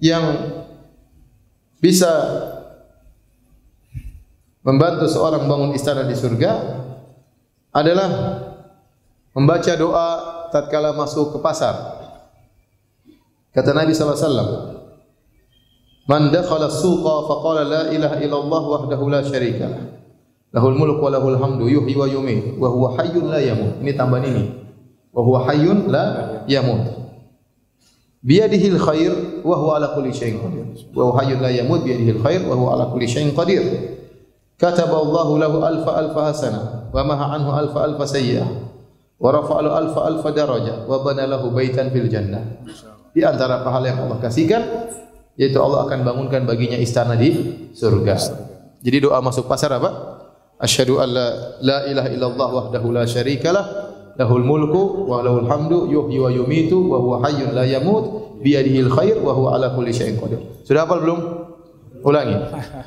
yang bisa membantu seorang bangun istana di surga adalah membaca doa tatkala masuk ke pasar. Kata Nabi wasallam, "Man dakhala as-suqa fa qala la ilaha illallah wahdahu la syarika lah. Lahul mulku wa lahul hamdu yuhyi wa yumiit wa huwa hayyun la yamut." Ini tambahan ini. Wa huwa hayyun la yamut. Biyadihil khair wa huwa ala kulli syai'in qadir. Wa huwa hayyun la yamut biyadihil khair wa huwa ala kulli syai'in qadir. Kataba Allahu lahu alfa alfa hasana wa maha anhu alfa alfa sayyi'ah. Wa rafa'alu alfa alfa daraja wa bana lahu baitan fil jannah. Di antara pahala yang Allah kasihkan yaitu Allah akan bangunkan baginya istana di surga. Jadi doa masuk pasar apa? Asyhadu an la ilaha illallah wahdahu la syarikalah lahul mulku wa lahul hamdu yuhyi wa yumitu wa huwa hayyun la yamut bi yadihi khair wa huwa ala kulli syai'in qadir. Sudah hafal belum? Ulangi.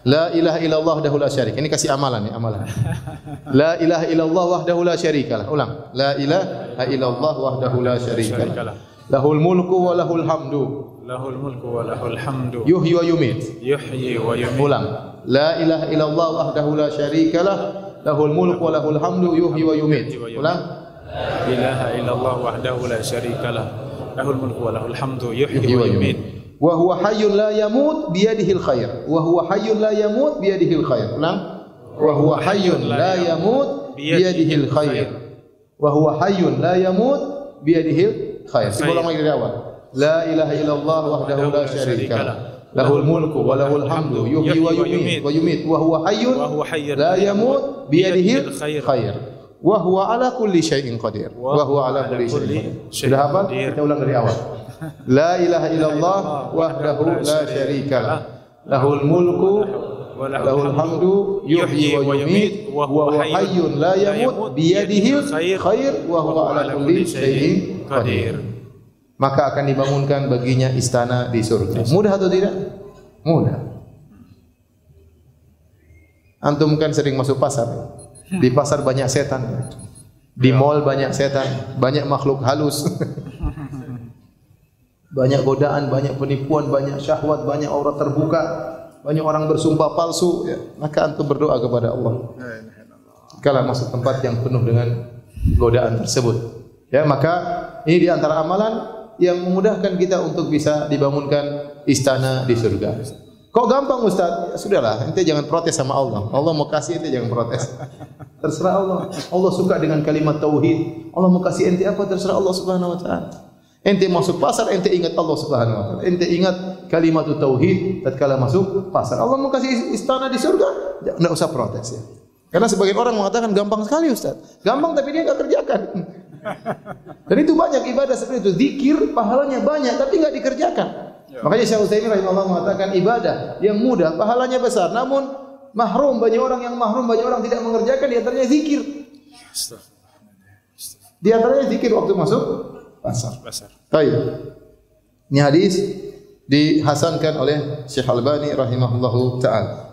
La ilaha illallah wahdahu la syarik. Ini kasih amalan nih, amalan. La ilaha illallah wahdahu la syarikalah. Ulang. La ilaha illallah wahdahu la syarikalah. Lahul mulku wa lahul hamdu. Lahul mulku wa lahul hamdu. Yuhyi wa yumit. Yuhyi wa yumiit. Ulang. La ilaha illallah wahdahu la syarikalah. Lahul mulku wa lahul hamdu yuhyi wa yumit. Ulang. Ilaha illallah wahdahu la syarika lah lahul mulku wa lahul hamdu yuhyi wa yumiit wa huwa hayyun la yamut bi yadihi al khair wa huwa hayyun la yamut bi yadihi al khair ulang wa huwa hayyun la yamut bi yadihi al khair wa huwa hayyun la yamut bi yadihi al khair sebelum lagi dari awal la ilaha illallah wahdahu la syarika lah lahul mulku wa huwa ala kulli syai'in qadir. Wa huwa ala kulli syai'in qadir. Sudah hafal? kita ulang dari awal. La ilaha illallah wahdahu la syarika lah. Lahul mulku lahul hamdu yuhyi wa yumiit wa huwa hayyun la yamut bi yadihi khair wa huwa ala kulli syai'in qadir. Maka akan dibangunkan baginya istana di surga. Mudah atau tidak? Mudah. Antum kan sering masuk pasar di pasar banyak setan. Di mall banyak setan, banyak makhluk halus. banyak godaan, banyak penipuan, banyak syahwat, banyak aurat terbuka, banyak orang bersumpah palsu, ya. maka antum berdoa kepada Allah. Kalau masuk tempat yang penuh dengan godaan tersebut, ya maka ini di antara amalan yang memudahkan kita untuk bisa dibangunkan istana di surga. Kok gampang Ustaz? Ya, sudahlah, ente jangan protes sama Allah. Allah mau kasih ente jangan protes. Terserah Allah. Allah suka dengan kalimat tauhid. Allah mau kasih ente apa terserah Allah Subhanahu wa taala. Ente masuk pasar ente ingat Allah Subhanahu wa taala. Ente ingat kalimat tauhid tatkala masuk pasar. Allah mau kasih istana di surga, enggak usah protes ya. Karena sebagian orang mengatakan gampang sekali Ustaz. Gampang tapi dia enggak kerjakan. Dan itu banyak ibadah seperti itu. Zikir pahalanya banyak tapi enggak dikerjakan. Ya. Makanya Syekh Utsaimin rahimahullah mengatakan ibadah yang mudah pahalanya besar namun mahrum banyak orang yang mahrum banyak orang tidak mengerjakan di antaranya zikir. Di antaranya zikir waktu masuk pasar. Pasar. Baik. Ini hadis dihasankan oleh Syekh Albani rahimahullahu taala.